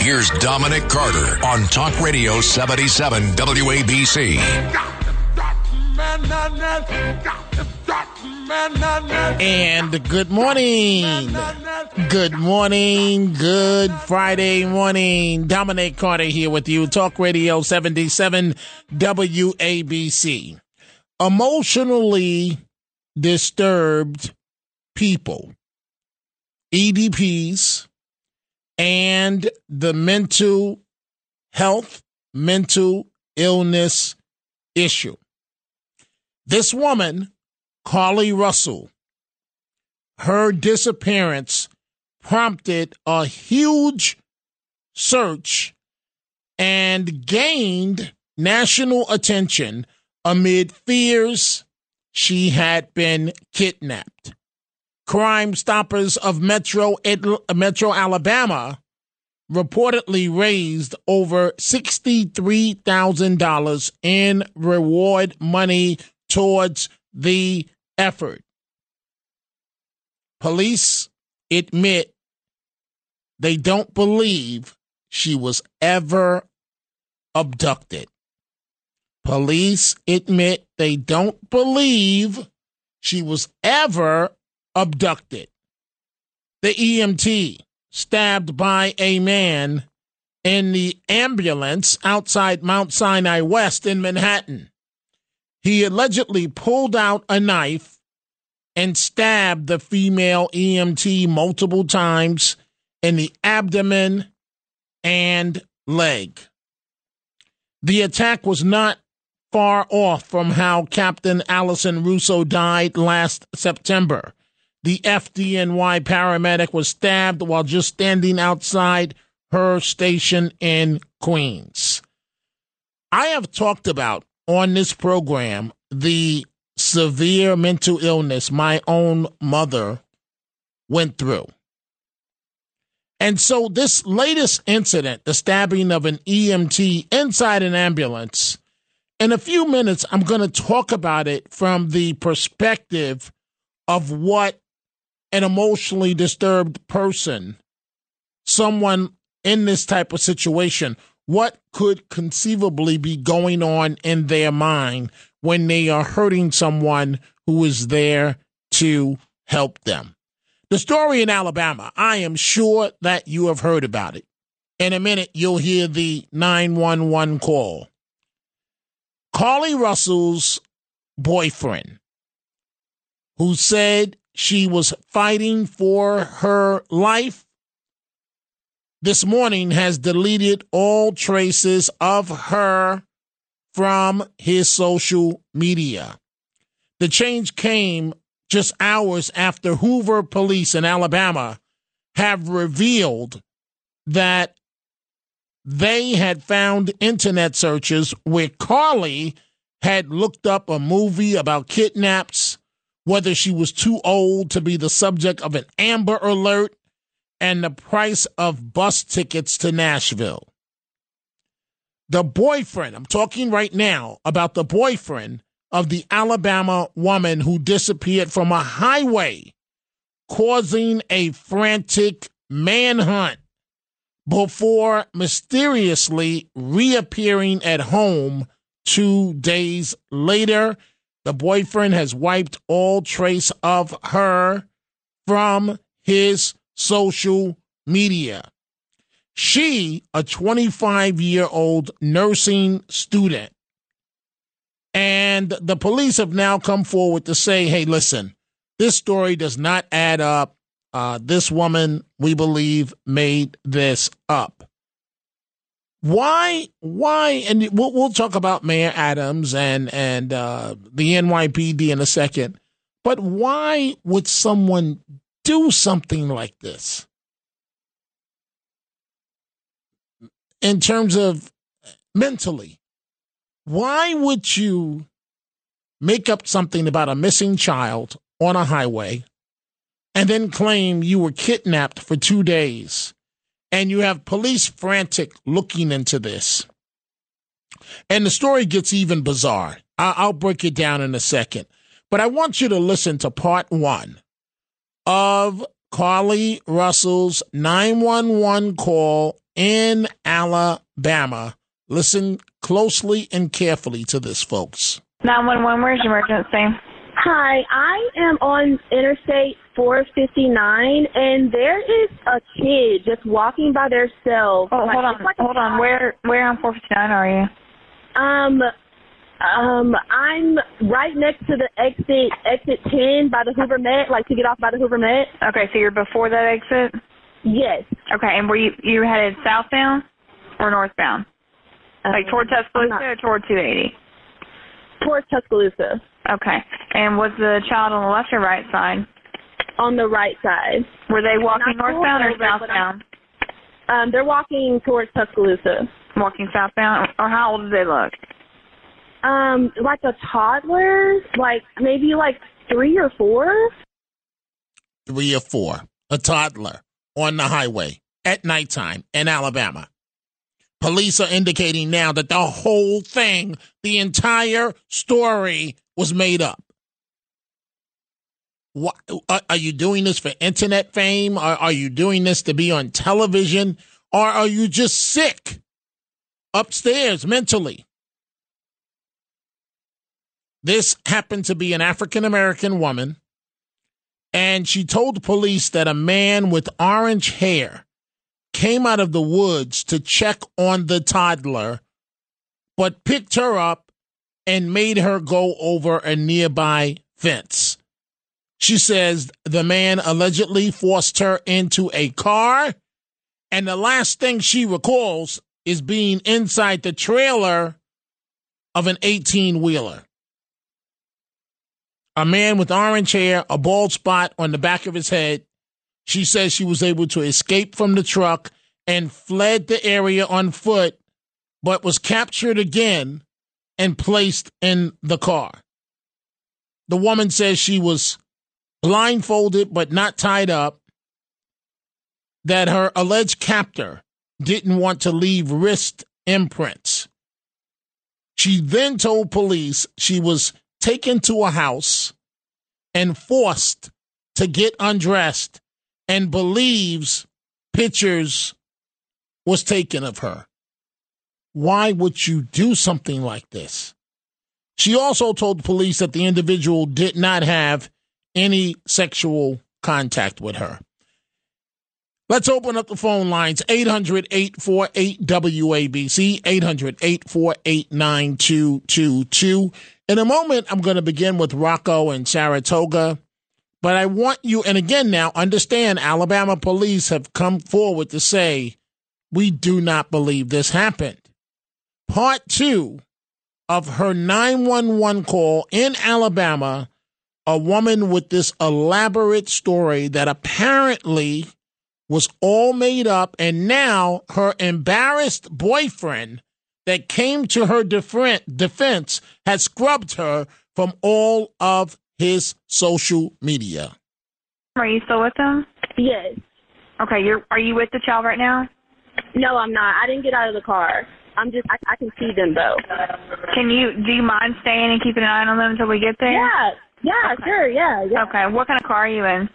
Here's Dominic Carter on Talk Radio 77 WABC. And good morning. Good morning. Good Friday morning. Dominic Carter here with you. Talk Radio 77 WABC. Emotionally disturbed people, EDPs, and the mental health, mental illness issue. This woman, Carlee Russell, her disappearance prompted a huge search and gained national attention amid fears she had been kidnapped. Crime Stoppers of Metro, Metro Alabama reportedly raised over $63,000 in reward money towards the effort. Police admit they don't believe she was ever abducted. Police admit they don't believe she was ever abducted. The EMT stabbed by a man in the ambulance outside Mount Sinai West in Manhattan. He allegedly pulled out a knife and stabbed the female EMT multiple times in the abdomen and leg. The attack was not far off from how Captain Alison Russo died last September. The FDNY paramedic was stabbed while just standing outside her station in Queens. I have talked about on this program the severe mental illness my own mother went through. And so, this latest incident, the stabbing of an EMT inside an ambulance, in a few minutes, I'm going to talk about it from the perspective of what an emotionally disturbed person, someone in this type of situation, what could conceivably be going on in their mind when they are hurting someone who is there to help them. The story in Alabama, I am sure that you have heard about it. In a minute, you'll hear the 911 call. Carlee Russell's boyfriend, who said she was fighting for her life, this morning has deleted all traces of her from his social media. The change came just hours after Hoover police in Alabama have revealed that they had found internet searches where Carlee had looked up a movie about kidnaps, whether she was too old to be the subject of an Amber Alert, and the price of bus tickets to Nashville. The boyfriend, I'm talking right now about the boyfriend of the Alabama woman who disappeared from a highway, causing a frantic manhunt before mysteriously reappearing at home two days later. The boyfriend has wiped all trace of her from his social media. She, a 25 year old nursing student, and the police have now come forward to say, hey, listen, this story does not add up. Uh, this woman, we believe, made this up. Why? Why? And we'll, we'll talk about Mayor Adams and and uh, the NYPD in a second. But why would someone do something like this? In terms of mentally, why would you make up something about a missing child on a highway and then claim you were kidnapped for two days? And you have police frantic looking into this. And the story gets even bizarre. I'll break it down in a second. But I want you to listen to part one of Carlee Russell's 911 call in Alabama. Listen closely and carefully to this, folks. 911, where's your emergency? Hi, I am on Interstate 459, and there is a kid just walking by themselves. Oh, Like, hold on, like hold on. Where where on 459 are you? Um, um, I'm right next to the exit, exit 10 by the Hoover Met, like to get off by the Hoover Met. Okay, so you're before that exit. Yes. Okay, and were you you headed southbound or northbound? Like Um, toward Tuscaloosa or toward 280? Towards Tuscaloosa, Okay, and was the child on the left or right side? on the right side. Were they walking Not pulled northbound or over, but I'm- southbound? Um, they're walking towards Tuscaloosa. Walking southbound, or how old did they look? Um, like a toddler, like maybe like three or four. Three or four, a toddler on the highway at nighttime in Alabama. Police are indicating now that the whole thing, the entire story, was made up. What, are uh, are you doing this for internet fame? Are, are you doing this to be on television? Or are you just sick upstairs mentally? This happened to be an African American woman, and she told police that a man with orange hair came out of the woods to check on the toddler, but picked her up and made her go over a nearby fence. She says the man allegedly forced her into a car, and the last thing she recalls is being inside the trailer of an 18 wheeler. A man with orange hair, a bald spot on the back of his head. She says she was able to escape from the truck and fled the area on foot, but was captured again and placed in the car. The woman says she was blindfolded but not tied up, that her alleged captor didn't want to leave wrist imprints. She then told police she was taken to a house and forced to get undressed and believes pictures was taken of her. Why would you do something like this? She also told police that the individual did not have any sexual contact with her. Let's open up the phone lines 800 848 WABC, 800 848 9222. In a moment, I'm going to begin with Rocco and Saratoga. But I want you, and again now, understand Alabama police have come forward to say, we do not believe this happened. Part two of her 911 call in Alabama, a woman with this elaborate story that apparently was all made up, and now her embarrassed boyfriend that came to her defense has scrubbed her from all of his social media. Are you still with them? Yes. Okay, you're. Are you with the child right now? No, I'm not. I didn't get out of the car. I'm just. I, I can see them though. Can you? Do you mind staying and keeping an eye on them until we get there? Yeah. Yeah. Okay. Sure. Yeah. Yeah. Okay. What kind of car are you in?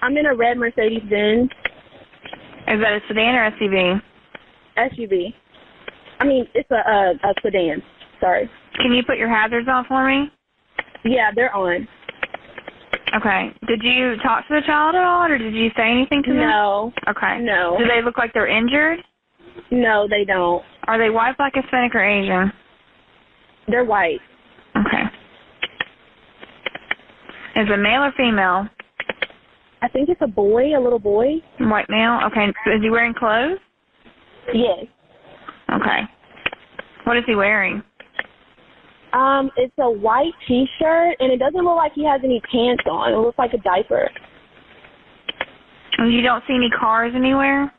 I'm in a red Mercedes Benz Is that a sedan or SUV? SUV. I mean, it's a, a a sedan. Sorry. Can you put your hazards on for me? Yeah, they're on. Okay. Did you talk to the child at all, or did you say anything to them? No. Okay. No. Do they look like they're injured? No, they don't. Are they white, black, Hispanic, or Asian? They're white. Okay. Is it male or female? I think it's a boy, a little boy. White male. Okay. Is he wearing clothes? Yes. Okay. What is he wearing? Um, it's a white T-shirt, and it doesn't look like he has any pants on. It looks like a diaper. And You don't see any cars anywhere?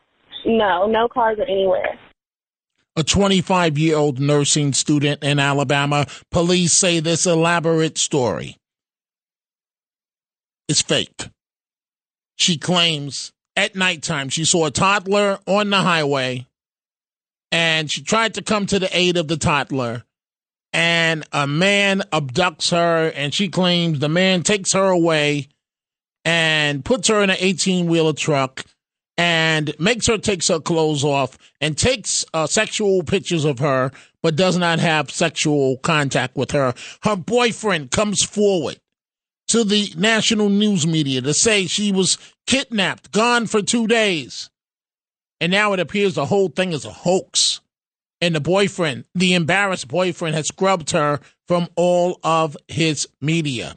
No, no cars are anywhere. a 25 year old nursing student in Alabama. Police say this elaborate story is fake. She claims at nighttime she saw a toddler on the highway and she tried to come to the aid of the toddler. And a man abducts her, and she claims the man takes her away and puts her in an 18 wheeler truck and makes her takes her clothes off and takes uh, sexual pictures of her, but does not have sexual contact with her. Her boyfriend comes forward to the national news media to say she was kidnapped, gone for two days. And now it appears the whole thing is a hoax. And the boyfriend, the embarrassed boyfriend, has scrubbed her from all of his media.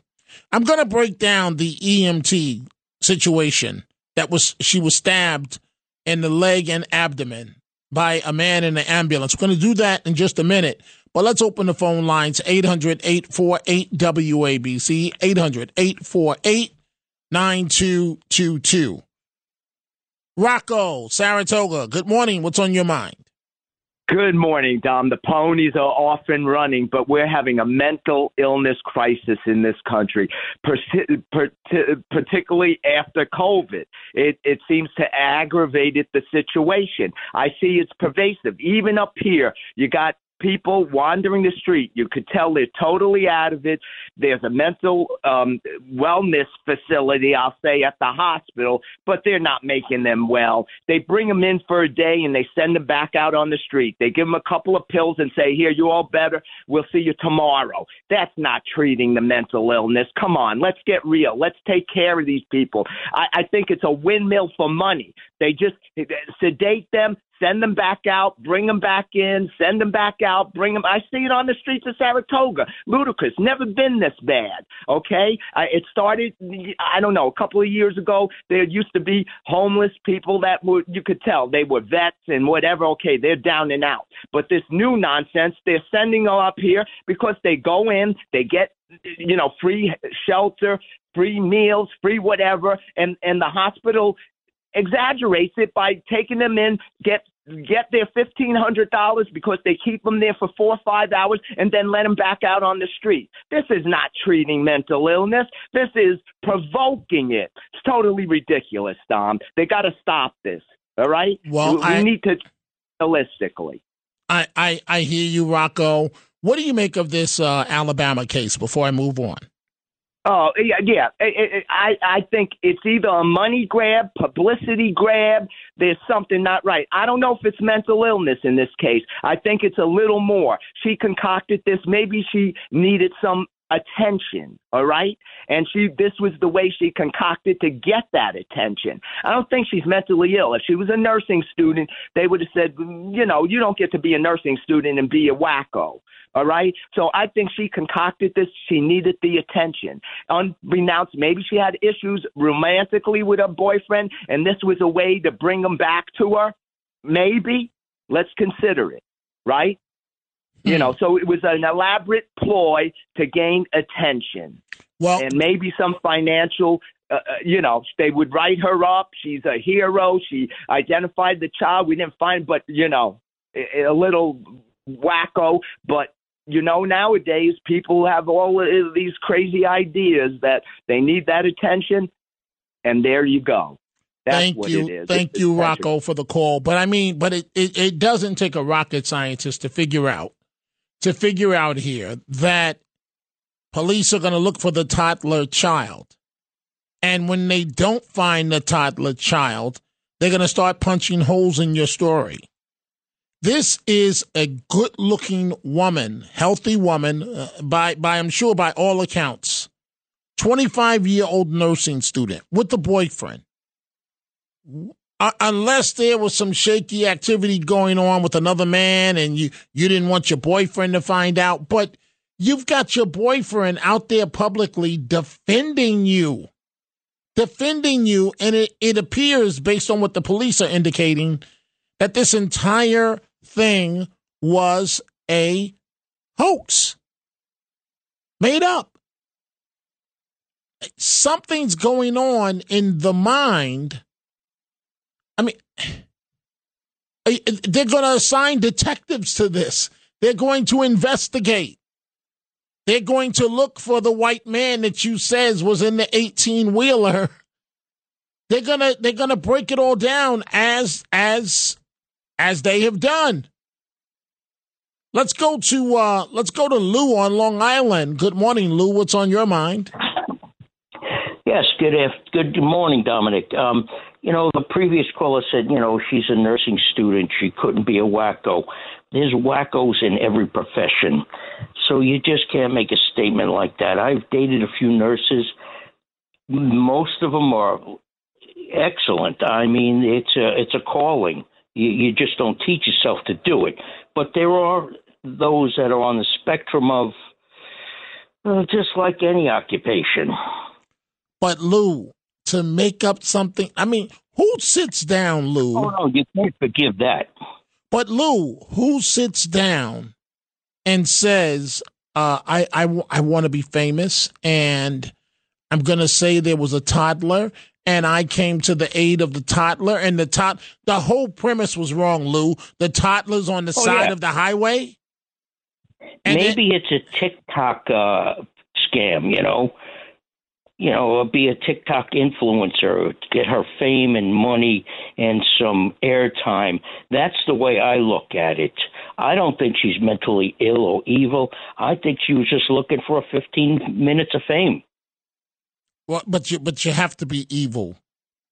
I'm going to break down the EMT situation that was she was stabbed in the leg and abdomen by a man in the ambulance. We're going to do that in just a minute. But let's open the phone lines 800 848 WABC, 800 848 9222. Rocco, Saratoga, good morning. What's on your mind? Good morning, Dom. The ponies are off and running, but we're having a mental illness crisis in this country, particularly after COVID. It, it seems to aggravate the situation. I see it's pervasive. Even up here, you got people wandering the street. You could tell they're totally out of it. There's a mental um, wellness facility, I'll say, at the hospital, but they're not making them well. They bring them in for a day and they send them back out on the street. They give them a couple of pills and say, Here, you all better. We'll see you tomorrow. That's not treating the mental illness. Come on, let's get real. Let's take care of these people. I, I think it's a windmill for money. They just sedate them, send them back out, bring them back in, send them back out, bring them. I see it on the streets of Saratoga. Ludicrous. Never been this bad. Okay, uh, it started. I don't know. A couple of years ago, there used to be homeless people that were you could tell they were vets and whatever. Okay, they're down and out. But this new nonsense, they're sending them up here because they go in, they get you know free shelter free meals, free whatever, and and the hospital exaggerates it by taking them in, get get their fifteen hundred dollars because they keep them there for four or five hours and then let them back out on the street. This is not treating mental illness. This is provoking it. It's totally ridiculous, Dom. They got to stop this. All right. Well, we, I, need to holistically. I, I I hear you, Rocco. What do you make of this uh, Alabama case? Before I move on. Oh yeah, yeah. I I think it's either a money grab, publicity grab. There's something not right. I don't know if it's mental illness in this case. I think it's a little more. She concocted this. Maybe she needed some attention, all right? And she this was the way she concocted to get that attention. I don't think she's mentally ill. If she was a nursing student, they would have said, mm, you know, you don't get to be a nursing student and be a wacko. All right. So I think she concocted this. She needed the attention. Unbeknownst, maybe she had issues romantically with her boyfriend, and this was a way to bring him back to her. Maybe. Let's consider it. Right. You know, so it was an elaborate ploy to gain attention. Well, and maybe some financial uh, uh, you know, they would write her up. She's a hero. She identified the child. We didn't find, but you know, a, a little wacko. But you know, nowadays people have all of these crazy ideas that they need that attention, and there you go. That's Thank you. Thank it's you, Rocco, for the call. But I mean, but it, it, it doesn't take a rocket scientist to figure out to figure out here that police are going to look for the toddler child. And when they don't find the toddler child, they're going to start punching holes in your story. This is a good looking woman, healthy woman, uh, by, by, I'm sure, by all accounts. 25 year old nursing student with a boyfriend. Uh, unless there was some shaky activity going on with another man and you, you didn't want your boyfriend to find out, but you've got your boyfriend out there publicly defending you. Defending you, and it, it appears, based on what the police are indicating, that this entire thing was a hoax made up. Something's going on in the mind I mean, they're going to assign detectives to this. They're going to investigate. They're going to look for the white man that you says was in the 18 wheeler. They're gonna they're gonna break it all down as as as they have done. Let's go to uh let's go to Lou on Long Island. Good morning, Lou. What's on your mind? Yes, good good morning, Dominic. Um, you know, the previous caller said, you know, she's a nursing student. She couldn't be a wacko. There's wackos in every profession. So you just can't make a statement like that. I've dated a few nurses. Most of them are excellent. I mean, it's a it's a calling. You, you just don't teach yourself to do it. But there are those that are on the spectrum of uh, just like any occupation. But Lou, to make up something, I mean, who sits down, Lou? Oh no, you can't forgive that. But Lou, who sits down and says, uh, "I I, I want to be famous," and I'm going to say there was a toddler, and I came to the aid of the toddler, and the tot the whole premise was wrong, Lou. The toddler's on the Oh, side yeah. of the highway. And Maybe it's a TikTok uh, scam, you know. You know, be a TikTok influencer, get her fame and money and some airtime. That's the way I look at it. I don't think she's mentally ill or evil. I think she was just looking for a 15 minutes of fame. Well, but you but you have to be evil.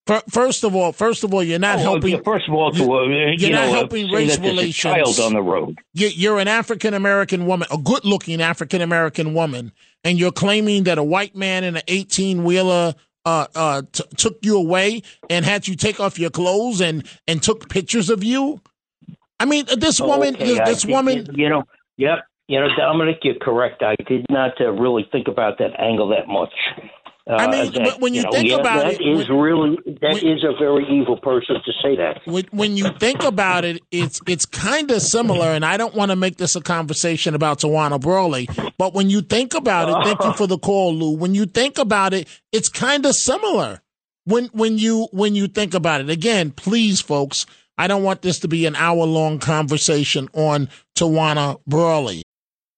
Fir- First of all, first of all, you're not Oh, helping. First of all, to uh, you you're not know, uh, helping say race relations. child on the road. you- you're an African American woman, a good looking African American woman, and you're claiming that a white man in an 18 wheeler uh, uh, t- took you away and had you take off your clothes and, and took pictures of you. I mean, this woman, Okay, this woman, you know, yep, you know, Dominic, you're correct. I did not uh, really think about that angle that much. Uh, I mean, that, but when you know, think yeah, about that it, is when- really that when- is a very evil person to say that. when, when you think about it, it's it's kind of similar. And I don't want to make this a conversation about Tawana Brawley, but when you think about it, thank you for the call, Lou. When you think about it, it's kind of similar. When when you when you think about it, again, please, folks, I don't want this to be an hour long conversation on Tawana Brawley.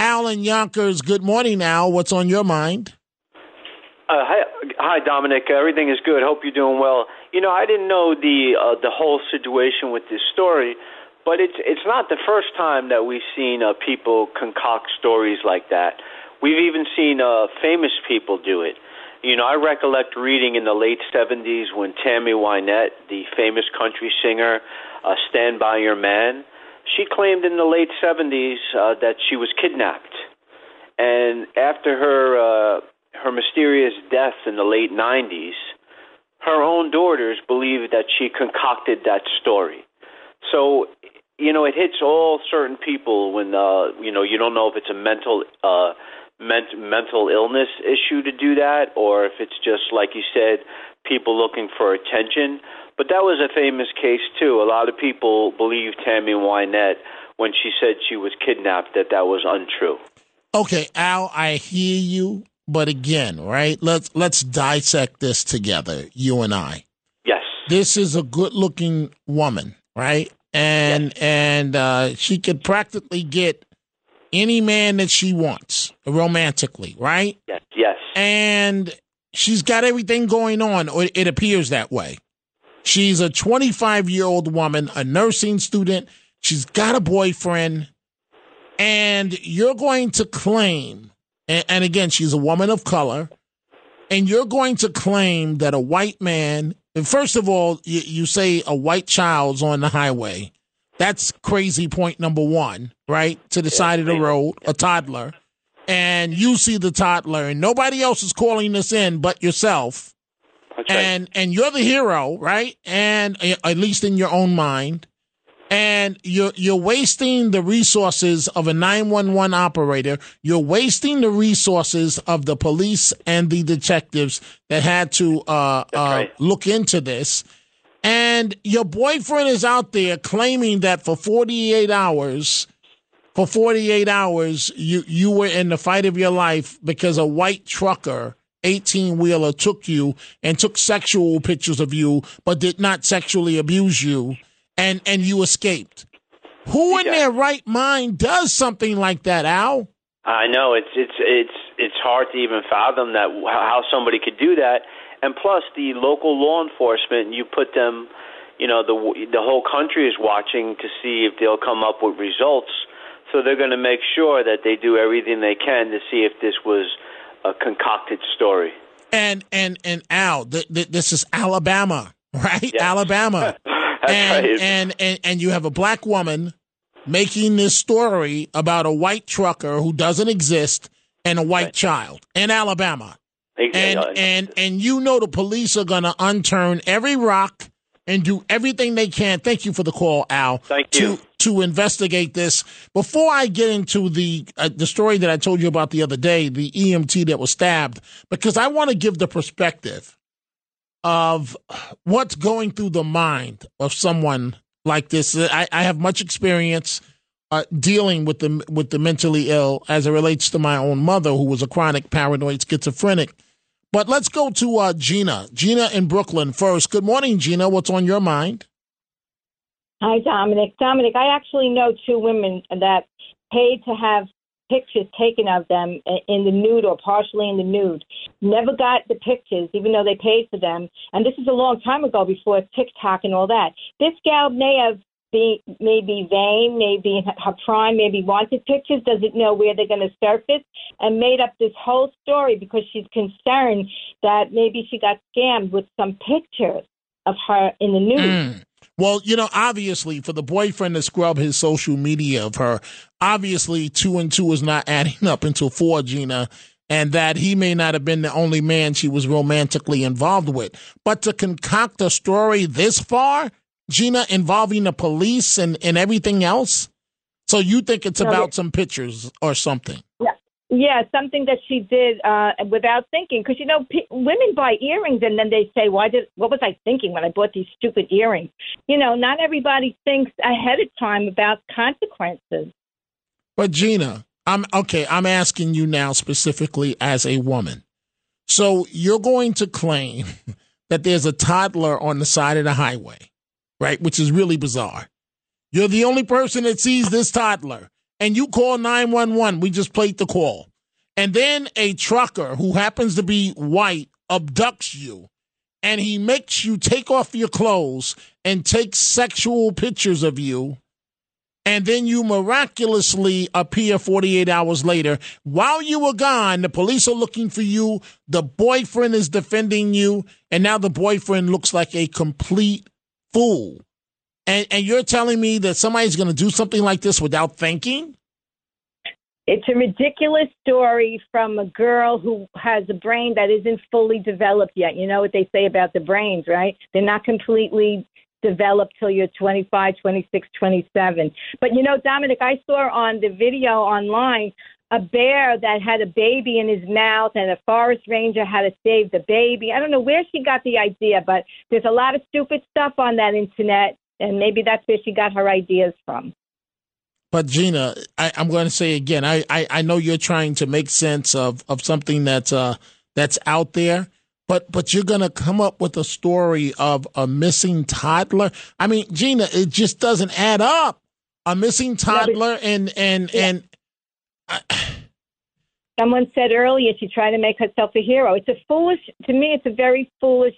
Al and Yonkers, good morning, Al. What's on your mind? Uh, hi, hi, Dominic. Everything is good. Hope you're doing well. You know, I didn't know the uh, the whole situation with this story, but it's it's not the first time that we've seen uh, people concoct stories like that. We've even seen uh, famous people do it. You know, I recollect reading in the late '70s when Tammy Wynette, the famous country singer, uh, "Stand by Your Man," she claimed in the late '70s uh, that she was kidnapped, and after her. Uh, her mysterious death in the late 90s, her own daughters believe that she concocted that story. So, you know, it hits all certain people when, uh, you know, you don't know if it's a mental, uh, ment- mental illness issue to do that or if it's just, like you said, people looking for attention. But that was a famous case, too. A lot of people believe Tammy Wynette when she said she was kidnapped, that that was untrue. Okay, Al, I hear you, but again, right? Let's let's dissect this together, you and I. Yes. This is a good-looking woman, right? And and uh, she could practically get any man that she wants romantically, right? Yes. Yes. And she's got everything going on, or it appears that way. She's a 25 year old woman, a nursing student. She's got a boyfriend, and you're going to claim, and, and again, she's a woman of color, and you're going to claim that a white man, and first of all, you, you say a white child's on the highway. That's crazy point number one, right? To the side of the road, a toddler. And you see the toddler, and nobody else is calling this in but yourself. Right. And and you're the hero, right? And uh, at least in your own mind. And you're you're wasting the resources of a 911 operator. You're wasting the resources of the police and the detectives that had to uh, uh, right. look into this. And your boyfriend is out there claiming that for 48 hours, for 48 hours, you, you were in the fight of your life because a white trucker 18 wheeler took you and took sexual pictures of you, but did not sexually abuse you, and and you escaped. Who in their right mind does something like that, Al? I know it's it's it's it's hard to even fathom that how somebody could do that, and plus the local law enforcement, you put them, you know, the the whole country is watching to see if they'll come up with results. So they're going to make sure that they do everything they can to see if this was a concocted story. And and and Al, th- th- this is Alabama, right? Yes. Alabama. and, right. and and and you have a black woman making this story about a white trucker who doesn't exist and a white child in Alabama. Exactly. And and and you know the police are going to unturn every rock and do everything they can. Thank you for the call, Al. Thank to, you. To investigate this, before I get into the uh, the story that I told you about the other day, the EMT that was stabbed, because I want to give the perspective of what's going through the mind of someone like this. I, I have much experience uh, dealing with the with the mentally ill as it relates to my own mother, who was a chronic paranoid schizophrenic. But let's go to uh, Gina. Gina in Brooklyn first. Good morning, Gina. What's on your mind? Hi, Dominic. Dominic, I actually know two women that paid to have pictures taken of them in the nude or partially in the nude. Never got the pictures, even though they paid for them. And this is a long time ago before TikTok and all that. This gal may have be maybe vain, maybe her prime, maybe wanted pictures, doesn't know where they're going to surface, and made up this whole story because she's concerned that maybe she got scammed with some pictures of her in the news. Mm. Well, you know, obviously, for the boyfriend to scrub his social media of her, obviously, two and two is not adding up into four, Gina, and that he may not have been the only man she was romantically involved with. But to concoct a story this far, Gina, involving the police and, and everything else? So you think it's No, about some pictures or something? Yeah, yeah, something that she did uh, without thinking. Because you know, pe- women buy earrings and then they say, "Why did? What was I thinking when I bought these stupid earrings?" You know, not everybody thinks ahead of time about consequences. But Gina, I'm okay. I'm asking you now specifically as a woman. So you're going to claim that there's a toddler on the side of the highway, right? Which is really bizarre. You're the only person that sees this toddler, and you call 911. We just played the call. And then a trucker who happens to be white abducts you, and he makes you take off your clothes and take sexual pictures of you and then you miraculously appear 48 hours later. While you were gone, the police are looking for you. The boyfriend is defending you, and now the boyfriend looks like a complete fool. And, and you're telling me that somebody's going to do something like this without thinking? It's a ridiculous story from a girl who has a brain that isn't fully developed yet. You know what they say about the brains, right? They're not completely developed till you're 25, 26, 27. But you know, Dominic, I saw on the video online a bear that had a baby in his mouth and a forest ranger had to save the baby. I don't know where she got the idea, but there's a lot of stupid stuff on that internet, and maybe that's where she got her ideas from. But Gina, I, I'm going to say again, I, I, I know you're trying to make sense of, of something that's uh that's out there, but but you're going to come up with a story of a missing toddler. I mean, Gina, it just doesn't add up. A missing toddler and and and Someone said earlier she tried to make herself a hero. It's a foolish, to me, it's a very foolish,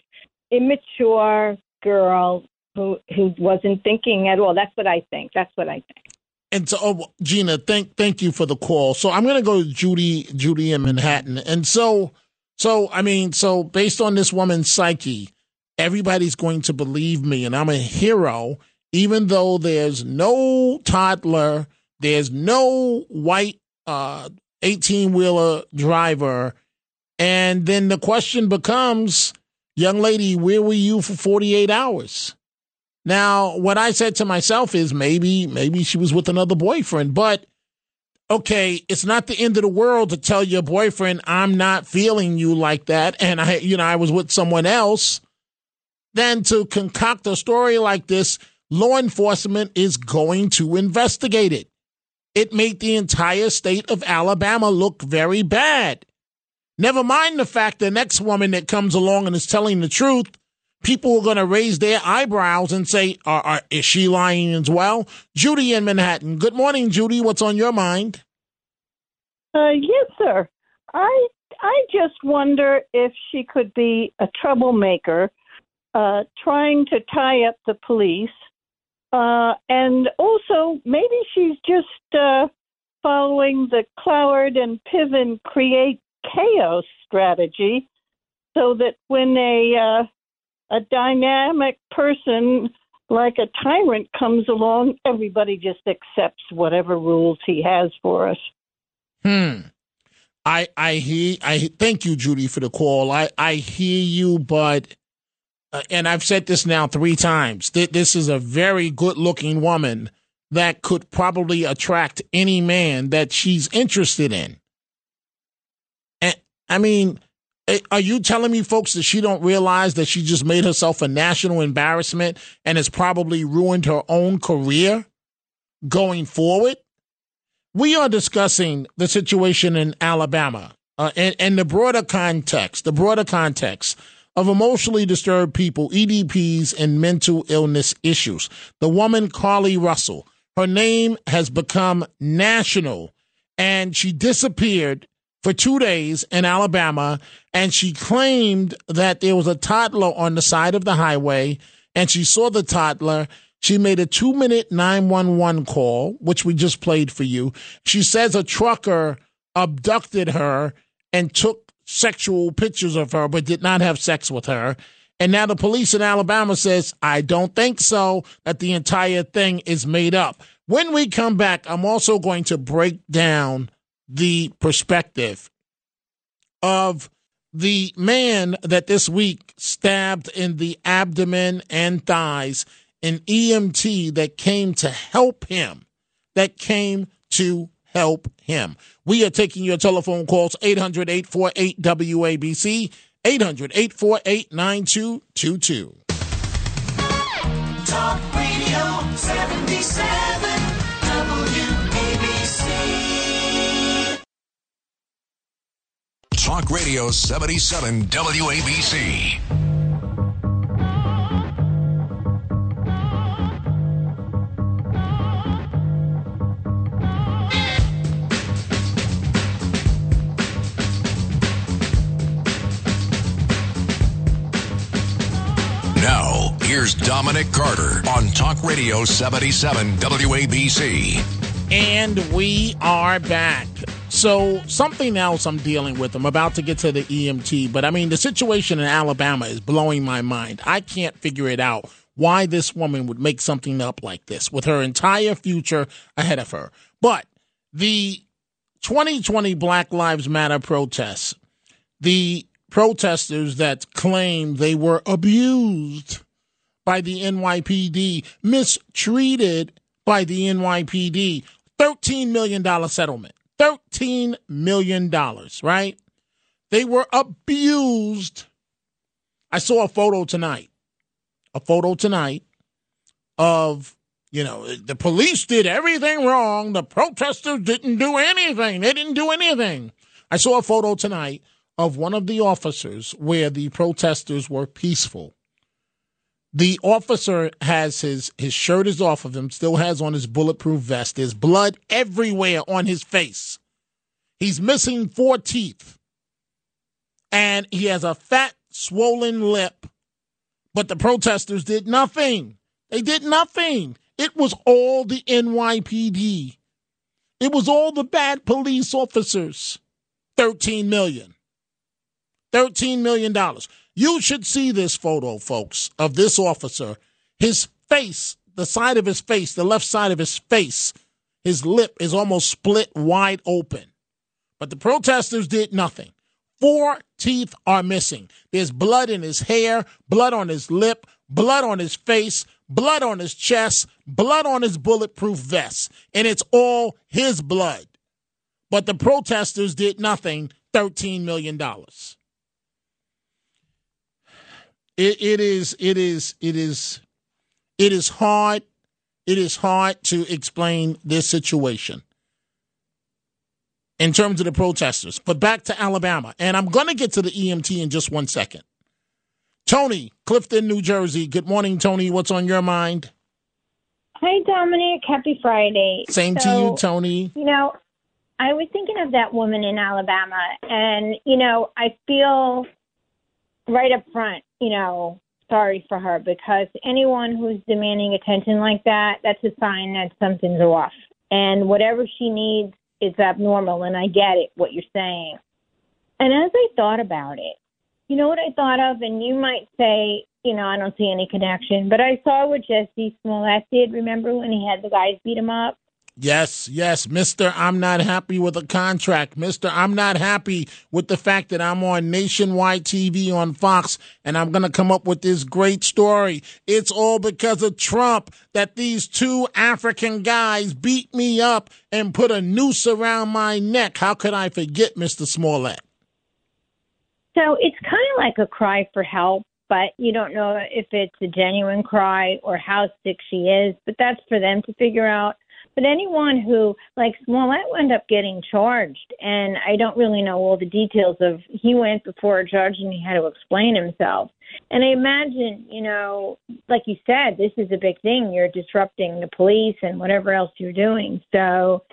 immature girl who who wasn't thinking at all. That's what I think. That's what I think. And so, oh, Gina, thank thank you for the call. So I'm going to go to Judy Judy in Manhattan. And so, so I mean, so based on this woman's psyche, everybody's going to believe me, and I'm a hero, even though there's no toddler, there's no white uh 18 wheeler driver, and then the question becomes, young lady, where were you for 48 hours? Now, what I said to myself is maybe, maybe she was with another boyfriend, but okay, it's not the end of the world to tell your boyfriend, I'm not feeling you like that. And I, you know, I was with someone else. Then to concoct a story like this, law enforcement is going to investigate it. It made the entire state of Alabama look very bad. Never mind the fact the next woman that comes along and is telling the truth, people are going to raise their eyebrows and say, are, are, is she lying as well? Judy in Manhattan. Good morning, Judy. What's on your mind? Uh, yes, sir. I I just wonder if she could be a troublemaker, uh, trying to tie up the police, uh, and also maybe she's just uh, following the Cloward and Piven create chaos strategy, so that when a uh, a dynamic person like a tyrant comes along, everybody just accepts whatever rules he has for us. Hmm. I I hear I thank you, Judy, for the call. I I hear you, but uh, and I've said this now three times. Th- this is a very good looking woman that could probably attract any man that she's interested in. And I mean, eh, are you telling me, folks, that she don't realize that she just made herself a national embarrassment and has probably ruined her own career going forward? we are discussing the situation in Alabama uh, and, and the broader context, the broader context of emotionally disturbed people, EDPs, and mental illness issues. The woman, Carlee Russell, her name has become national, and she disappeared for two days in Alabama, and she claimed that there was a toddler on the side of the highway, and she saw the toddler she made a two minute 911 call, which we just played for you. She says a trucker abducted her and took sexual pictures of her, but did not have sex with her. And now the police in Alabama says, I don't think so, that the entire thing is made up. When we come back, I'm also going to break down the perspective of the man that this week stabbed in the abdomen and thighs an EMT that came to help him, that came to help him. We are taking your telephone calls 800 848 WABC, 800 848 9222. Talk Radio 77 WABC. Talk Radio 77 WABC. Here's Dominic Carter on Talk Radio 77 WABC. And we are back. So, something else I'm dealing with. I'm about to get to the EMT, but I mean, the situation in Alabama is blowing my mind. I can't figure it out why this woman would make something up like this with her entire future ahead of her. But the 2020 Black Lives Matter protests, the protesters that claim they were abused by the NYPD, mistreated by the NYPD. $13 million settlement. $13 million, right? They were abused. I saw a photo tonight, a photo tonight of, you know, the police did everything wrong. The protesters didn't do anything. They didn't do anything. I saw a photo tonight of one of the officers where the protesters were peaceful. The officer has his his shirt is off of him, still has on his bulletproof vest. There's blood everywhere on his face. He's missing four teeth. And he has a fat, swollen lip. But the protesters did nothing. They did nothing. It was all the NYPD. It was all the bad police officers. 13 million. $13 million. You should see this photo, folks, of this officer. His face, the side of his face, the left side of his face, his lip is almost split wide open. But the protesters did nothing. Four teeth are missing. There's blood in his hair, blood on his lip, blood on his face, blood on his chest, blood on his bulletproof vest. And it's all his blood. But the protesters did nothing. $13 million. It, it is it is it is it is hard it is hard to explain this situation. in terms of the protesters. But back to Alabama. And I'm going to get to the EMT in just one second. Tony, Clifton, New Jersey. Good morning, Tony. What's on your mind? Hi, Dominic. Happy Friday. Same to you, Tony. You know, I was thinking of that woman in Alabama, and, you know, I feel right up front, you know, sorry for her because anyone who's demanding attention like that, that's a sign that something's off. And whatever she needs is abnormal, and I get it, what you're saying. And as I thought about it, you know what I thought of? And you might say, you know, I don't see any connection, but I saw what Jussie Smollett did. Remember when he had the guys beat him up? Yes, yes, Mr. I'm not happy with a contract. Mr. I'm not happy with the fact that I'm on nationwide TV on Fox and I'm going to come up with this great story. It's all because of Trump that these two African guys beat me up and put a noose around my neck. How could I forget Mr. Smollett? So it's kind of like a cry for help, but you don't know if it's a genuine cry or how sick she is, but that's for them to figure out. But anyone who, like Smollett, wound up getting charged, and I don't really know all the details of. He went before a judge and he had to explain himself. And I imagine, you know, like you said, this is a big thing. You're disrupting the police and whatever else you're doing. So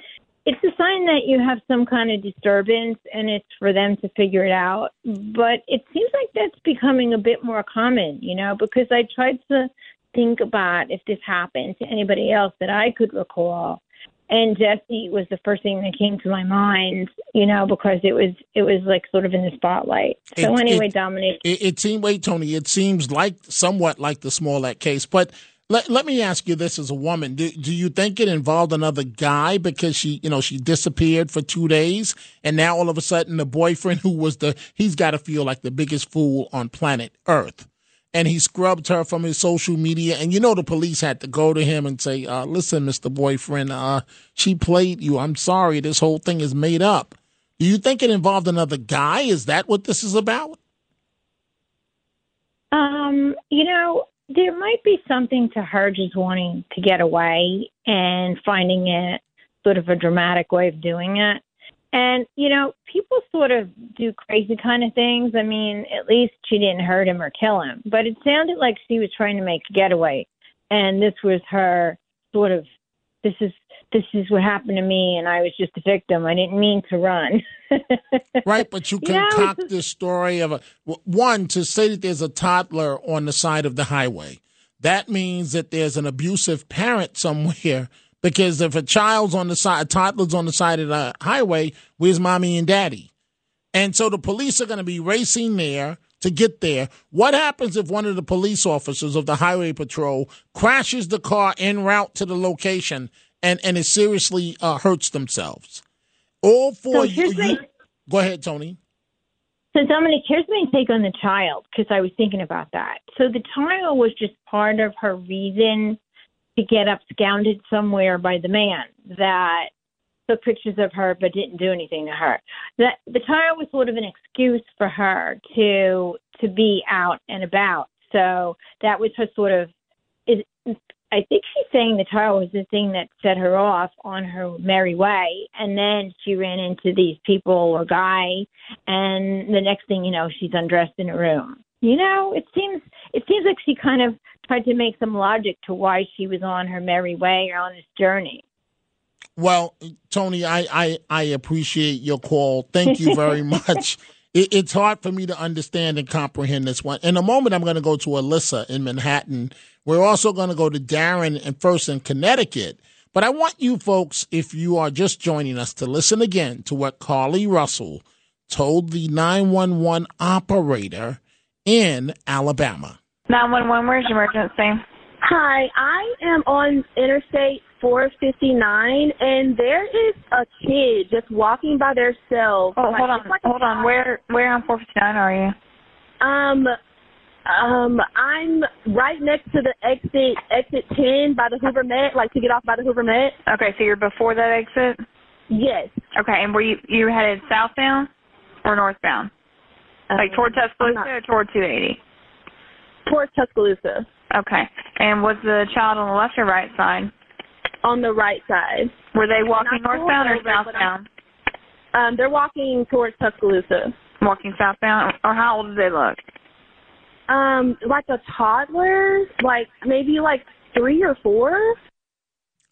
it's a sign that you have some kind of disturbance and it's for them to figure it out. But it seems like that's becoming a bit more common, you know, because I tried to think about if this happened to anybody else that I could recall. And Jussie was the first thing that came to my mind, you know, because it was it was like sort of in the spotlight. So It- anyway, it- Dominic, It, it seemed, wait, Tony, it seems like somewhat like the Smollett case, but let, let me ask you this as a woman. Do, do you think it involved another guy because she, you know, she disappeared for two days and now all of a sudden the boyfriend who was the, he's got to feel like the biggest fool on planet Earth. And he scrubbed her from his social media. And you know, the police had to go to him and say, uh, listen, Mr. Boyfriend, uh, she played you. I'm sorry. This whole thing is made up. Do you think it involved another guy? Is that what this is about? Um, you know, there might be something to her just wanting to get away and finding it sort of a dramatic way of doing it. And, you know, people sort of do crazy kind of things. I mean, at least she didn't hurt him or kill him, but it sounded like she was trying to make a getaway. And this was her sort of, this is, this is what happened to me and I was just a victim. I didn't mean to run. right, but you concoct this story of a, one to say that there's a toddler on the side of the highway. That means that there's an abusive parent somewhere. Because if a child's on the side, a toddler's on the side of the highway, where's mommy and daddy? And so the police are going to be racing there to get there. What happens if one of the police officers of the highway patrol crashes the car en route to the location and, and it seriously uh, hurts themselves? All So four. here's you, my- go ahead, Tony. So, Dominic, here's my take on the child because I was thinking about that. So, the child was just part of her reason to get absconded somewhere by the man that took pictures of her but didn't do anything to her. That the child was sort of an excuse for her to to be out and about. So that was her sort of. Is I think she's saying the child was the thing that set her off on her merry way, and then she ran into these people or guy, and the next thing you know, she's undressed in a room. You know, it seems it seems like she kind of tried to make some logic to why she was on her merry way or on this journey. Well, Tony, I, I, I appreciate your call. Thank you very much. It, it's hard for me to understand and comprehend this one. In a moment, I'm going to go to Alyssa in Manhattan. We're also going to go to Darren and first in Connecticut. But I want you folks, if you are just joining us, to listen again to what Carlee Russell told the 911 operator in Alabama. 911, where's your emergency? Hi, I am on Interstate 459, and there is a kid just walking by themselves. Oh, hold on, like hold on. Where where on 459 are you? Um, um, I'm right next to the exit, exit 10 by the Hoover Met, like to get off by the Hoover Met. Okay, so you're before that exit. Yes. Okay, and were you you headed southbound or northbound? Like toward Um, I'm Tuscaloosa or toward 280? Towards Tuscaloosa. Okay, and was the child on the left or right side? On the right side. Were they walking northbound or over, but I'm- southbound? Um, they're walking towards Tuscaloosa. Walking southbound, or how old do they look? Um, like a toddler, like maybe like three or four.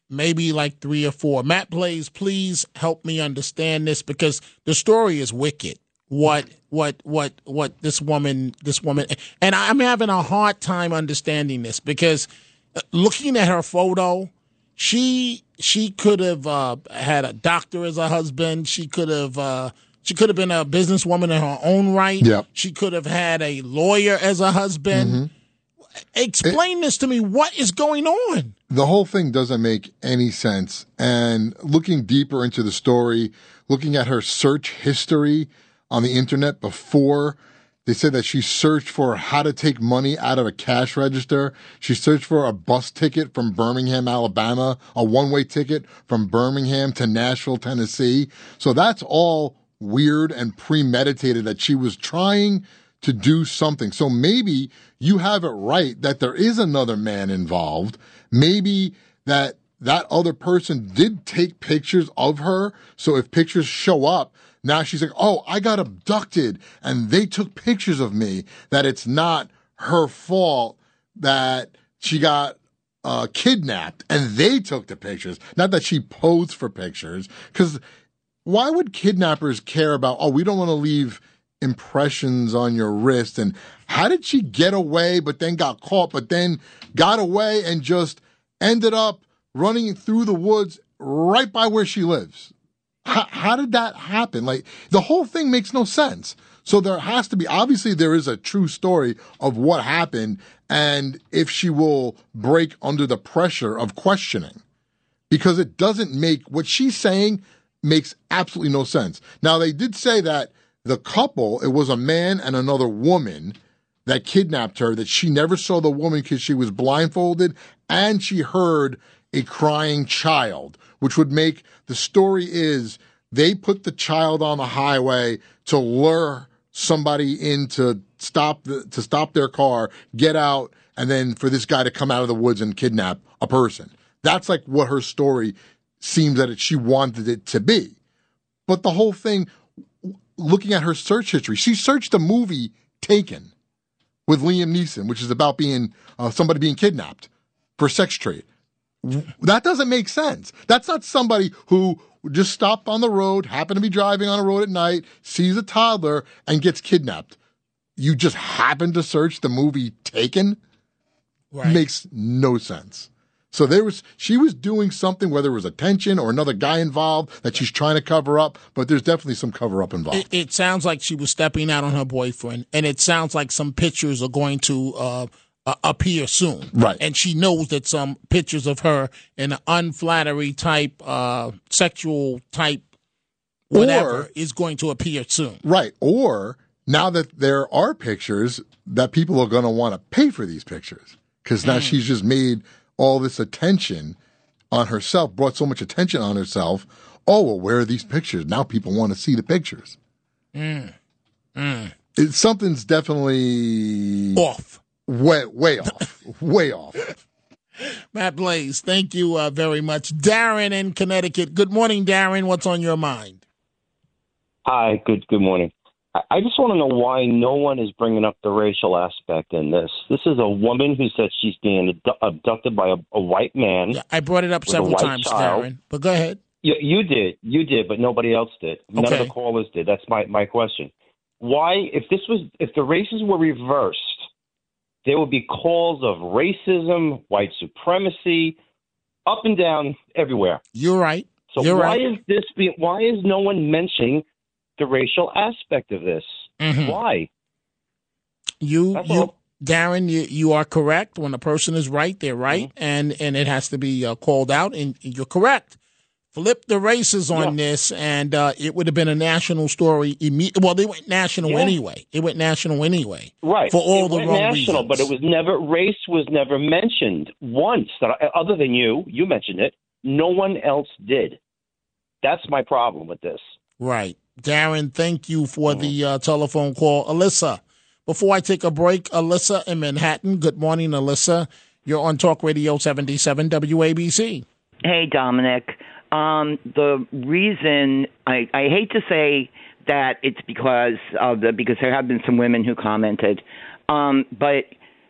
maybe like three or four. Matt Blaze, please help me understand this because the story is wicked. What what what what this woman this woman and I'm having a hard time understanding this because uh, looking at her photo, she she could have uh, had a doctor as a husband. She could have uh, she could have been a businesswoman in her own right. Yep. She could have had a lawyer as a husband. Explain this to me. What is going on? the whole thing doesn't make any sense. And looking deeper into the story, looking at her search history on the internet before, they said that she searched for how to take money out of a cash register. She searched for a bus ticket from Birmingham, Alabama, a one way ticket from Birmingham to Nashville, Tennessee. So that's all weird and premeditated that she was trying to do something. So maybe you have it right that there is another man involved. Maybe that that other person did take pictures of her. So if pictures show up, now she's like, oh, I got abducted and they took pictures of me, that it's not her fault that she got uh, kidnapped and they took the pictures, not that she posed for pictures. Because why would kidnappers care about, oh, we don't want to leave impressions on your wrist? And how did she get away, but then got caught, but then got away and just ended up running through the woods right by where she lives? How, how did that happen? Like the whole thing makes no sense. So there has to be, obviously, there is a true story of what happened and if she will break under the pressure of questioning because it doesn't make what she's saying makes absolutely no sense. Now, they did say that the couple, it was a man and another woman that kidnapped her, that she never saw the woman because she was blindfolded and she heard a crying child, which would make the story is they put the child on the highway to lure somebody in to stop the, to stop their car, get out, and then for this guy to come out of the woods and kidnap a person. That's like what her story seems that it, she wanted it to be. But the whole thing, looking at her search history, she searched a movie Taken with Liam Neeson, which is about being uh, somebody being kidnapped for sex trade. That doesn't make sense. That's not somebody who just stopped on the road, happened to be driving on a road at night, sees a toddler, and gets kidnapped. You just happened to search the movie Taken? Right. Makes no sense. So there was she was doing something, whether it was attention or another guy involved that she's trying to cover up, but there's definitely some cover up involved. It, it sounds like she was stepping out on her boyfriend, and it sounds like some pictures are going to uh, uh, appear soon. Right. And she knows that some pictures of her in an unflattery type, uh, sexual type, whatever, Or- is going to appear soon. Right. Or now that there are pictures, that people are going to want to pay for these pictures because now she's just made all this attention on herself, brought so much attention on herself. Oh, well, where are these pictures? Now people want to see the pictures. Mm. Mm. It, something's definitely off. Way, way off. way off. Matt Blaze, thank you uh, very much. Darren in Connecticut. Good morning, Darren. What's on your mind? Hi, good good morning. I- I just want to know why no one is bringing up the racial aspect in this. This is a woman who said she's being abducted by a, a white man. I brought it up several times, child. Darren. But go ahead. You, you did, you did, but nobody else did. None of the callers did. That's my my question. Why, if this was, if the races were reversed, there would be calls of racism, white supremacy, up and down everywhere. You're right. So You're why right. is this? Be, why is no one mentioning the racial aspect of this? Mhm. Why? You, That's you, all. Darren, you, you are correct. When a person is right, they're right, Mm-hmm. and and it has to be uh, called out. And you're correct. Flip the races on this, and uh, it would have been a national story. Imme- well, they went national Yeah. anyway. It went national anyway, Right. For all It the went wrong national, reasons. but it was never race was never mentioned once. That I, other than you, you mentioned it. No one else did. That's my problem with this. Right. Darren, thank you for Mm-hmm. the uh, telephone call. Alyssa, before I take a break, Alyssa in Manhattan. Good morning, Alyssa. You're on Talk Radio 77 WABC. Hey, Dominic. Um, the reason I, I hate to say that it's because of the because there have been some women who commented, um, but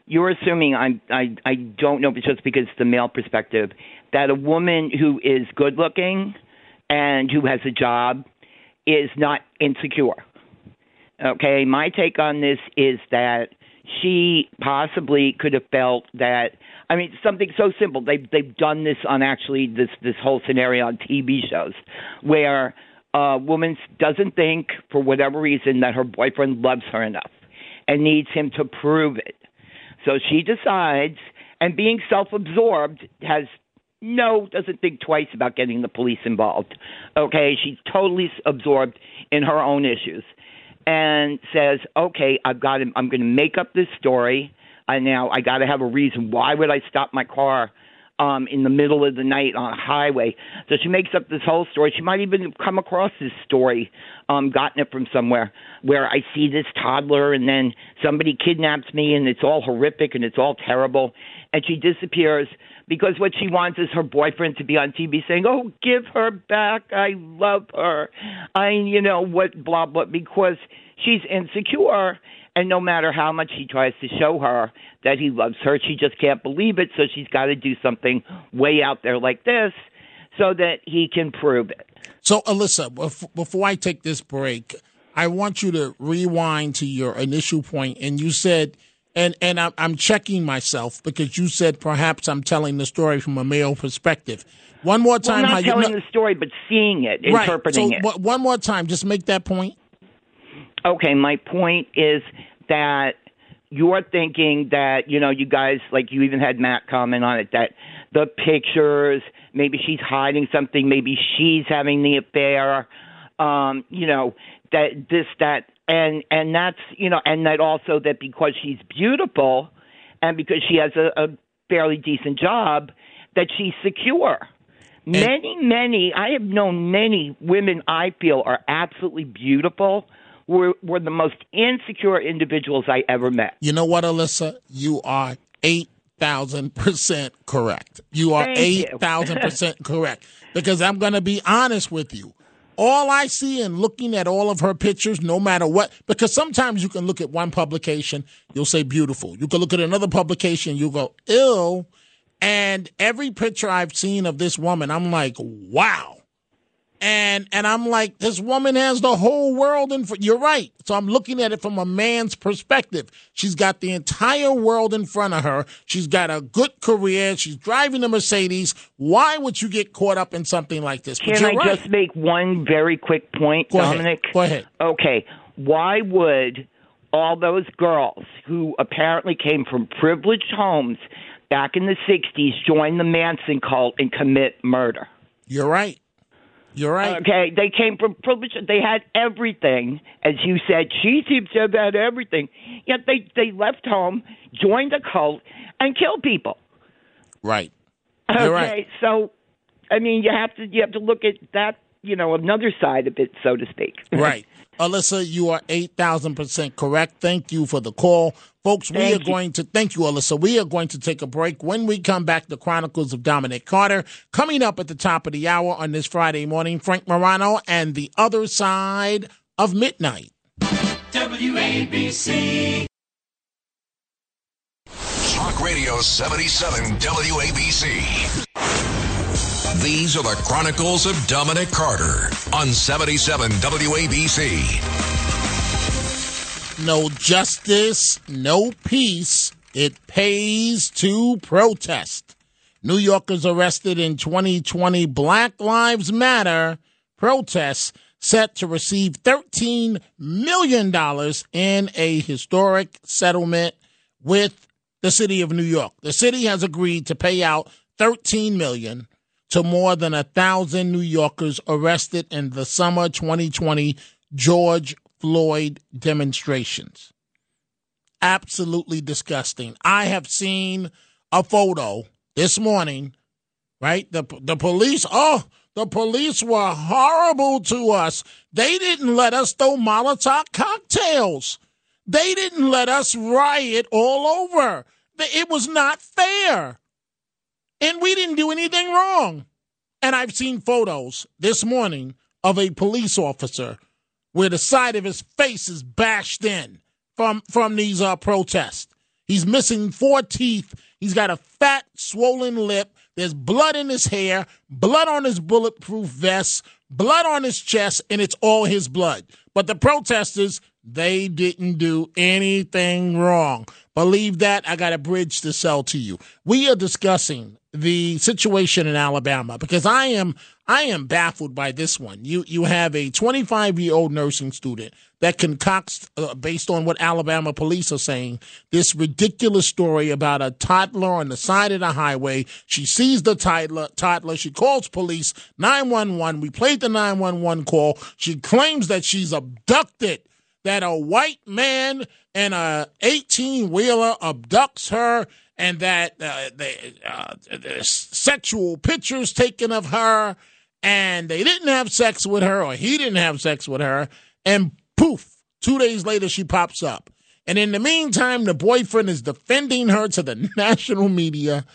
you're assuming I'm I I don't know just because the male perspective that a woman who is good looking and who has a job is not insecure. Okay, my take on this is that she possibly could have felt that I mean something so simple. They've they've done this on actually this this whole scenario on TV shows where a woman doesn't think for whatever reason that her boyfriend loves her enough and needs him to prove it. So she decides and being self-absorbed has no doesn't think twice about getting the police involved. Okay, she's totally absorbed in her own issues and says, "Okay, I've got to, I'm going to make up this story. I now I got to have a reason. Why would I stop my car um in the middle of the night on a highway?" So she makes up this whole story. She might even come across this story, um gotten it from somewhere where I see this toddler and then somebody kidnaps me and it's all horrific and it's all terrible and she disappears because what she wants is her boyfriend to be on TV saying, "Oh, give her back. I love her." I, you know, what blah blah because she's insecure and no matter how much he tries to show her that he loves her, she just can't believe it, so she's got to do something way out there like this so that he can prove it. So, Alyssa, before I take this break, I want you to rewind to your initial point, and you said, and and I'm, I'm checking myself because you said perhaps I'm telling the story from a male perspective. One more time, well, how not you telling no- the story, but seeing it, right. interpreting so, it. One more time, just make that point. Okay, my point is that you're thinking that, you know, you guys, like you even had Matt comment on it, that the pictures, maybe she's hiding something, maybe she's having the affair, um, you know, that this, that, and, and that's, you know, and that also that because she's beautiful and because she has a, a fairly decent job, that she's secure. Many, many, I have known many women I feel are absolutely beautiful were were the most insecure individuals I ever met. You know what, Alyssa? You are 8,000% correct. You are Thank 8,000% correct. Because I'm going to be honest with you. All I see in looking at all of her pictures, no matter what, because sometimes you can look at one publication, you'll say beautiful. You can look at another publication, you go ill. And every picture I've seen of this woman, I'm like, wow. And and I'm like, this woman has the whole world in front. You're right. So I'm looking at it from a man's perspective. She's got the entire world in front of her. She's got a good career. She's driving a Mercedes. Why would you get caught up in something like this? Can I right. just make one very quick point, Go ahead. Dominic? Go ahead. Okay. Why would all those girls who apparently came from privileged homes back in the 60s join the Manson cult and commit murder? You're right. You're right. Okay, they came from privilege. They had everything, as you said. She seems to have had everything. Yet they they left home, joined a cult, and killed people. Right. You're right. so I mean, you have to you have to look at that. You know, another side of it, so to speak. Right. Alyssa, you are 8,000% correct. Thank you for the call. Folks, we Thank are you. going to, thank you, Alyssa. We are going to take a break. When we come back, the Chronicles of Dominic Carter. Coming up at the top of the hour on this Friday morning, Frank Morano and the other side of midnight. WABC. Talk Radio 77 WABC. These are the Chronicles of Dominic Carter on 77 WABC. No justice, no peace. It pays to protest. New Yorkers arrested in 2020 Black Lives Matter protests set to receive $13 million in a historic settlement with the city of New York. The city has agreed to pay out $13 million to more than a thousand New Yorkers arrested in the summer 2020 George Floyd demonstrations. Absolutely disgusting. I have seen a photo this morning, right? The the police, oh, the police were horrible to us. They didn't let us throw Molotov cocktails. They didn't let us riot all over. It was not fair. And we didn't do anything wrong. And I've seen photos this morning of a police officer where the side of his face is bashed in from from these uh, protests. He's missing four teeth. He's got a fat, swollen lip. There's blood in his hair, blood on his bulletproof vest, blood on his chest, and it's all his blood. But the protesters, they didn't do anything wrong. Believe that, I got a bridge to sell to you. We are discussing the situation in Alabama because I am I am baffled by this one. You you have a 25 year old nursing student that concocts, uh, based on what Alabama police are saying, this ridiculous story about a toddler on the side of the highway. She sees the toddler, toddler. She calls police 911. We played the 911 call. She claims that she's abducted. That a white man and a 18 wheeler abducts her and that uh, uh, there's sexual pictures taken of her and they didn't have sex with her or he didn't have sex with her and poof two days later she pops up. And in the meantime the boyfriend is defending her to the national media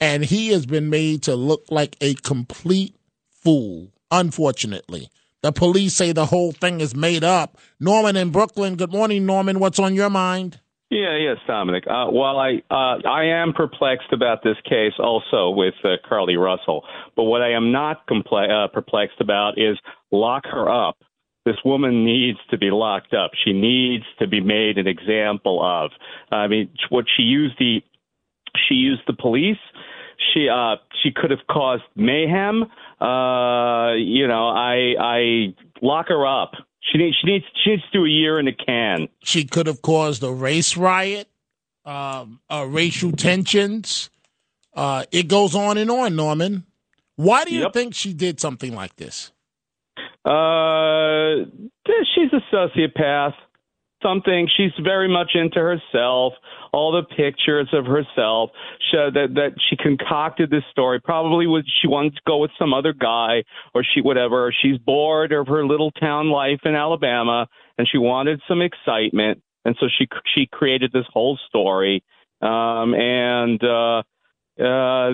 and he has been made to look like a complete fool unfortunately the police say the whole thing is made up norman in brooklyn good morning norman what's on your mind Yeah, yes, Dominic. Uh, well, I uh, I am perplexed about this case also with uh, Carlee Russell, but what I am not comple- uh, perplexed about is lock her up. This woman needs to be locked up. She needs to be made an example of. I mean, what she used the she used the police. She uh she could have caused mayhem. Uh, you know, I I lock her up. She needs she needs she needs to do a year in a can. She could have caused a race riot, um, uh, racial tensions. Uh, it goes on and on, Norman. Why do you Yep. think she did something like this? Uh, she's a sociopath. Something she's very much into herself. All the pictures of herself show that that she concocted this story. Probably was she wanted to go with some other guy, or she whatever. Or she's bored of her little town life in Alabama, and she wanted some excitement, and so she she created this whole story. Um, and uh, uh,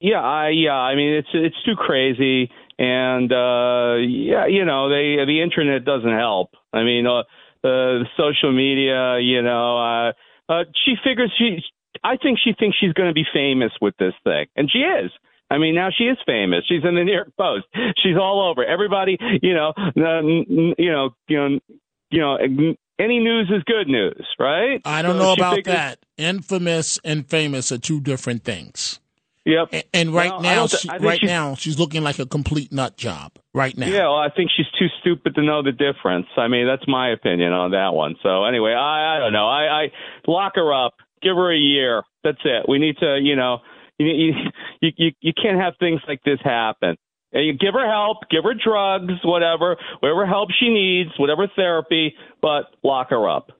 yeah, I yeah, I mean it's it's too crazy, and uh, yeah, you know, they the internet doesn't help. I mean, uh, uh, social media, you know, uh, uh, she figures she. I think she thinks she's going to be famous with this thing, and she is. I mean, now she is famous. She's in the New York Post. She's all over. Everybody, you know, you know, you know, you know, any news is good news, right? I don't So know about figures- that. Infamous and famous are two different things. Yep. And, and right Well, now, she, right she's- now, she's looking like a complete nut job. Right now. Yeah, well, I think she's too stupid to know the difference. I mean, that's my opinion on that one. So anyway, I I don't know. I, I lock her up, give her a year. That's it. We need to, you know, you you you, you, you can't have things like this happen. And you give her help, give her drugs, whatever, whatever help she needs, whatever therapy, but lock her up.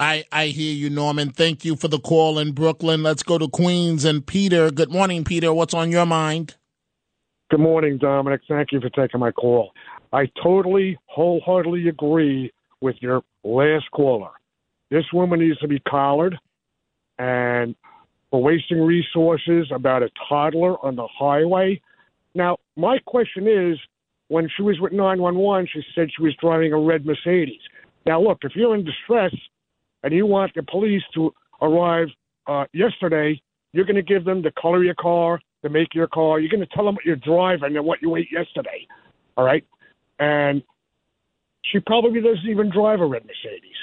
I, I hear you, Norman. Thank you for the call in Brooklyn. Let's go to Queens and Peter. Good morning, Peter. What's on your mind? Good morning, Dominic. Thank you for taking my call. I totally, wholeheartedly agree with your last caller. This woman needs to be collared, and for wasting resources about a toddler on the highway. Now, my question is when she was with 911, she said she was driving a red Mercedes. Now, look, if you're in distress and you want the police to arrive uh, yesterday, you're going to give them the color of your car, the make of your car. You're going to tell them what you're driving and what you ate yesterday. All right? And she probably doesn't even drive a red Mercedes.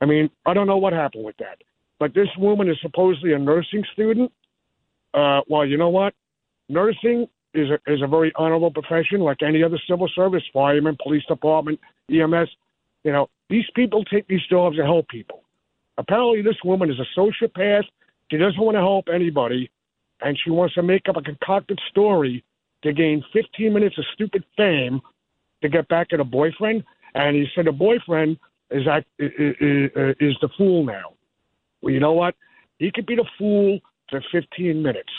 I mean, I don't know what happened with that. But this woman is supposedly a nursing student. Uh, well, you know what? Nursing is a, is a very honorable profession, like any other civil service, fireman, police department, EMS. You know, these people take these jobs to help people. Apparently, this woman is a sociopath. She doesn't want to help anybody, and she wants to make up a concocted story to gain 15 minutes of stupid fame to get back at a boyfriend. And he said the boyfriend is act, is, is the fool now. Well, you know what? He could be the fool for 15 minutes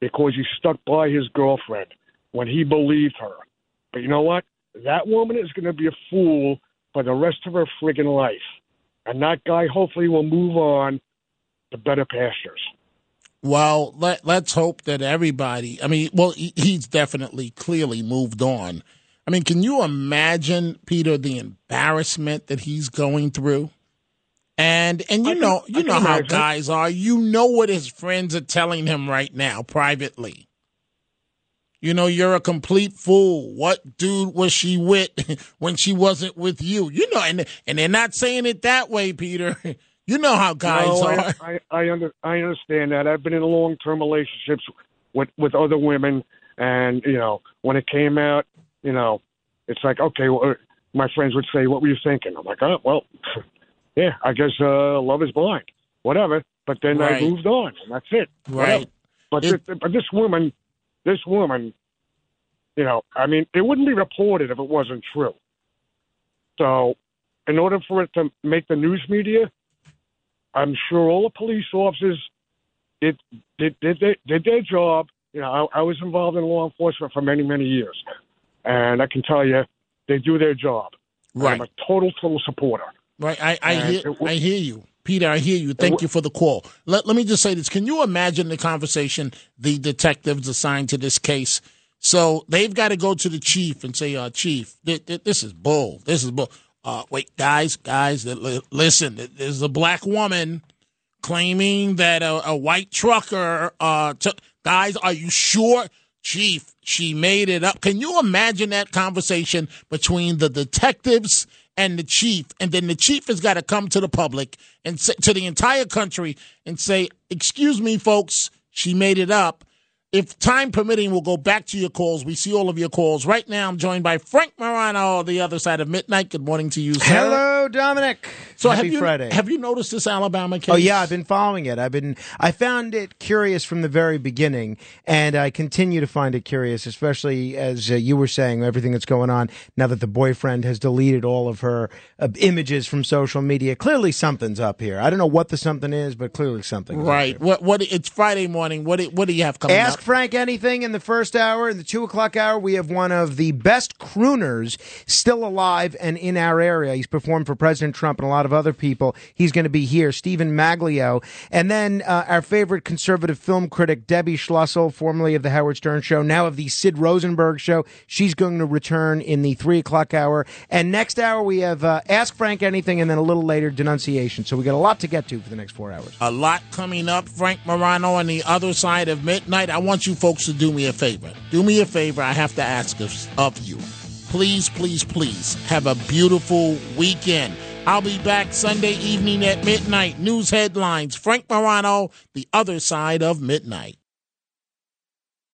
because he stuck by his girlfriend when he believed her. But you know what? That woman is going to be a fool for the rest of her friggin' life. And that guy hopefully will move on to better pastures. Well, let let's hope that everybody. I mean, well, he, he's definitely clearly moved on. I mean, can you imagine, Peter, the embarrassment that he's going through? And and you can- know you know how imagine. guys are. You know what his friends are telling him right now privately. You know, you're a complete fool. What dude was she with when she wasn't with you? You know, and and they're not saying it that way, Peter. You know how guys no, are. I, I, I, under, I understand that. I've been in long term relationships with with other women, and you know, when it came out, you know, it's like okay, well, my friends would say, "What were you thinking?" I'm like, "Oh, well, yeah, I guess uh, love is blind, whatever." But then Right. I moved on, and that's it. Whatever. Right. But this, but this woman, this woman, you know, I mean, it wouldn't be reported if it wasn't true. So, in order for it to make the news media, I'm sure all the police officers did did did, did, did their job. You know, I, I was involved in law enforcement for many many years, and I can tell you, they do their job. Right. I'm a total total supporter. Right. I, I And hear it I hear you. Peter, I hear you. Thank you for the call. Let, let me just say this. Can you imagine the conversation the detectives assigned to this case? So they've got to go to the chief and say, uh, Chief, th- th- this is bull. This is bull. Uh, wait, guys, guys, th- listen, there's a black woman claiming that a, a white trucker uh, took. Guys, are you sure? Chief, she made it up. Can you imagine that conversation between the detectives and the chief? And then the chief has got to come to the public and say, to the entire country and say, Excuse me, folks, she made it up. If time permitting, we'll go back to your calls. We see all of your calls. Right now, I'm joined by Frank Morano, on the other side of midnight. Good morning to you, sir. Hello, Dominic. So Happy have you Friday. have you noticed this Alabama case? Oh yeah, I've been following it. I've been I found it curious from the very beginning, and I continue to find it curious, especially as uh, you were saying everything that's going on now that the boyfriend has deleted all of her uh, images from social media. Clearly, something's up here. I don't know what the something is, but clearly something. Right. What? What? It's Friday morning. What? do- What do you have coming Ask up? Frank anything in the first hour. In the two o'clock hour, we have one of the best crooners still alive and in our area. He's performed for President Trump and a lot of other people. He's going to be here, Stephen Maglio. And then uh, our favorite conservative film critic, Debbie Schlussel, formerly of The Howard Stern Show, now of The Sid Rosenberg Show. She's going to return in the three o'clock hour. And next hour, we have uh, Ask Frank Anything, and then a little later, Denunciation. So we got a lot to get to for the next four hours. A lot coming up. Frank Morano on the other side of midnight. I want you folks to do me a favor. Do me a favor. I have to ask of, of you. Please, please, please have a beautiful weekend. I'll be back Sunday evening at midnight. News headlines. Frank Morano, the other side of midnight.